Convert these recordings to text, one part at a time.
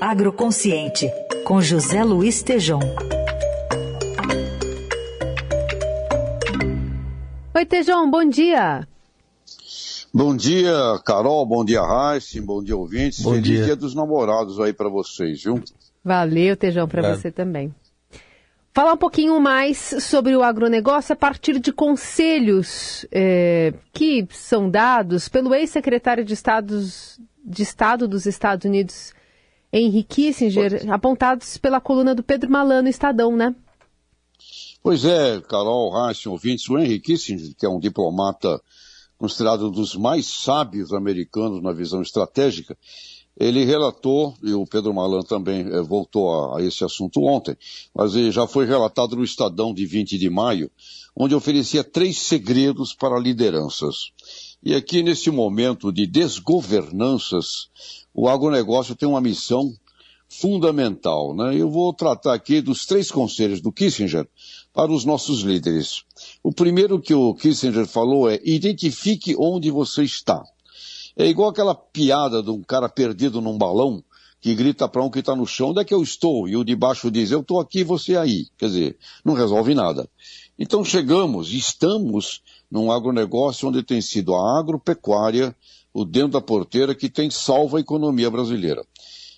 Agroconsciente, com José Luiz Tejom. Oi, Tejão, bom dia. Bom dia, Carol, bom dia, Raíssa, bom dia, ouvintes. Bom Feliz dia. dia dos namorados aí pra vocês, viu? Valeu, Tejão, para Obrigado. você também. Falar um pouquinho mais sobre o agronegócio a partir de conselhos eh, que são dados pelo ex-secretário de, Estados, de Estado dos Estados Unidos, Henry Kissinger, apontados pela coluna do Pedro Malano, Estadão, né? Pois é, Carol, Raíssa, ouvintes, o Henry Kissinger, que é um diplomata considerado um dos mais sábios americanos na visão estratégica, ele relatou, e o Pedro Malan também eh, voltou a, a esse assunto ontem, mas ele já foi relatado no Estadão de 20 de maio, onde oferecia três segredos para lideranças. E aqui, nesse momento de desgovernanças, o agronegócio tem uma missão fundamental. Né? Eu vou tratar aqui dos três conselhos do Kissinger para os nossos líderes. O primeiro que o Kissinger falou é identifique onde você está. É igual aquela piada de um cara perdido num balão que grita para um que está no chão, onde é que eu estou? E o de baixo diz, eu estou aqui, você aí. Quer dizer, não resolve nada. Então chegamos, estamos num agronegócio onde tem sido a agropecuária, o dentro da porteira, que tem salvo a economia brasileira.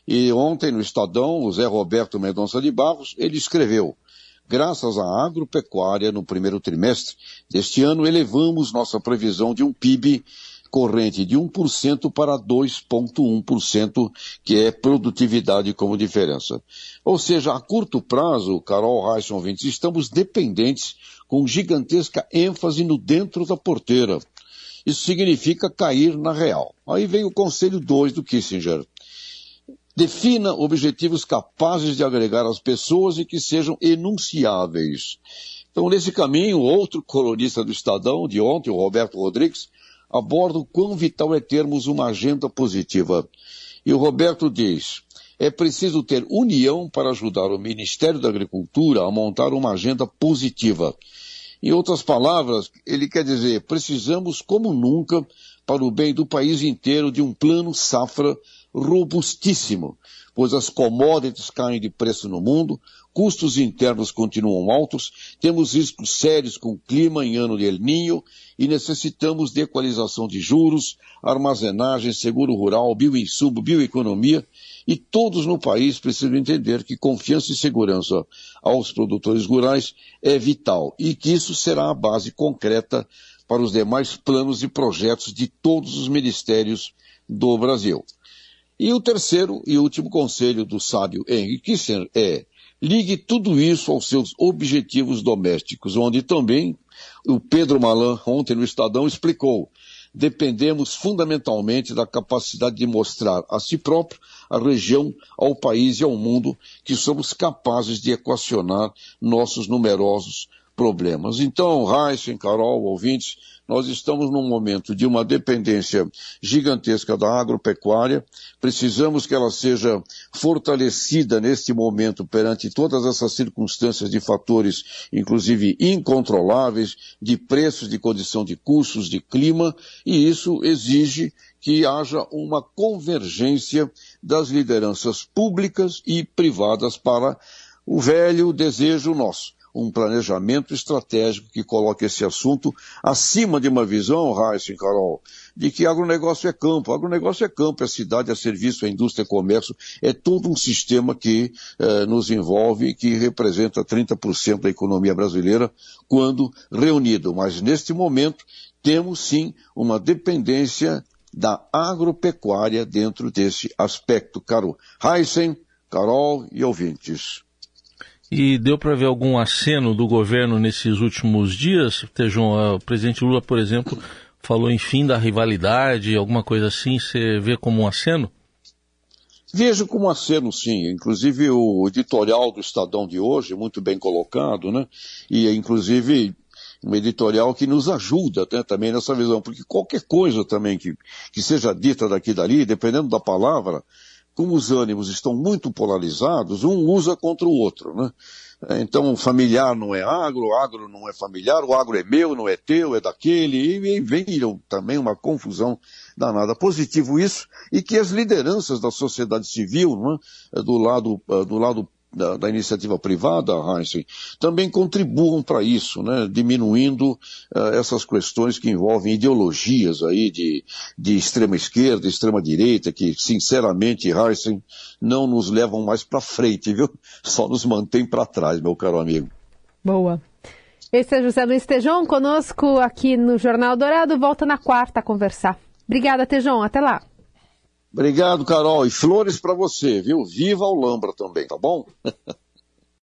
E ontem no Estadão, o Zé Roberto Mendonça de Barros, ele escreveu, graças à agropecuária, no primeiro trimestre deste ano, elevamos nossa previsão de um PIB corrente de 1% para 2,1%, que é produtividade como diferença. Ou seja, a curto prazo, Carol Reis, ouvintes, estamos dependentes com gigantesca ênfase no dentro da porteira. Isso significa cair na real. Aí vem o conselho 2 do Kissinger. Defina objetivos capazes de agregar as pessoas e que sejam enunciáveis. Então, nesse caminho, outro colunista do Estadão de ontem, o Roberto Rodrigues, aborda o quão vital é termos uma agenda positiva. E o Roberto diz, é preciso ter união para ajudar o Ministério da Agricultura a montar uma agenda positiva. Em outras palavras, ele quer dizer, precisamos, como nunca, para o bem do país inteiro, de um plano safra robustíssimo, pois as commodities caem de preço no mundo, custos internos continuam altos, temos riscos sérios com o clima em ano de El Ninho e necessitamos de equalização de juros, armazenagem, seguro rural, bioinsumo, bioeconomia e todos no país precisam entender que confiança e segurança aos produtores rurais é vital e que isso será a base concreta para os demais planos e projetos de todos os ministérios do Brasil. E o terceiro e último conselho do sábio Henry Kissinger é ligue tudo isso aos seus objetivos domésticos, onde também o Pedro Malan, ontem no Estadão, explicou dependemos fundamentalmente da capacidade de mostrar a si próprio, à região, ao país e ao mundo que somos capazes de equacionar nossos numerosos problemas. Então, Heisen, Carol, ouvintes, nós estamos num momento de uma dependência gigantesca da agropecuária, precisamos que ela seja fortalecida neste momento perante todas essas circunstâncias de fatores, inclusive incontroláveis, de preços, de condição de custos, de clima, e isso exige que haja uma convergência das lideranças públicas e privadas para o velho desejo nosso um planejamento estratégico que coloque esse assunto acima de uma visão, Raíssa Carol, de que agronegócio é campo. Agronegócio é campo, é cidade, é serviço, é indústria, é comércio, é todo um sistema que eh, nos envolve e que representa 30% da economia brasileira quando reunido. Mas neste momento temos sim uma dependência da agropecuária dentro desse aspecto. Caro Heisen, Carol e ouvintes. E deu para ver algum aceno do governo nesses últimos dias? Tejon, o presidente Lula, por exemplo, falou em fim da rivalidade, alguma coisa assim, você vê como um aceno? Vejo como aceno, sim. Inclusive o editorial do Estadão de hoje, muito bem colocado, né? E inclusive um editorial que nos ajuda né, também nessa visão, porque qualquer coisa também que, que seja dita daqui e dali, dependendo da palavra, como os ânimos estão muito polarizados, um usa contra o outro, né? É, então, familiar não é agro, agro não é familiar, o agro é meu, não é teu, é daquele, e vem também uma confusão danada. Positivo isso, e que as lideranças da sociedade civil, é? do lado, do lado da, da iniciativa privada, Heinz, também contribuam para isso, né, diminuindo uh, essas questões que envolvem ideologias aí de, de extrema esquerda, extrema direita, que sinceramente, Heinz, não nos levam mais para frente, viu? Só nos mantém para trás, meu caro amigo. Boa. Esse é José Luiz Tejon, conosco aqui no Jornal Dourado, volta na quarta a conversar. Obrigada, Tejon, até lá. Obrigado, Carol. E flores para você, viu? Viva o Lambra também, tá bom?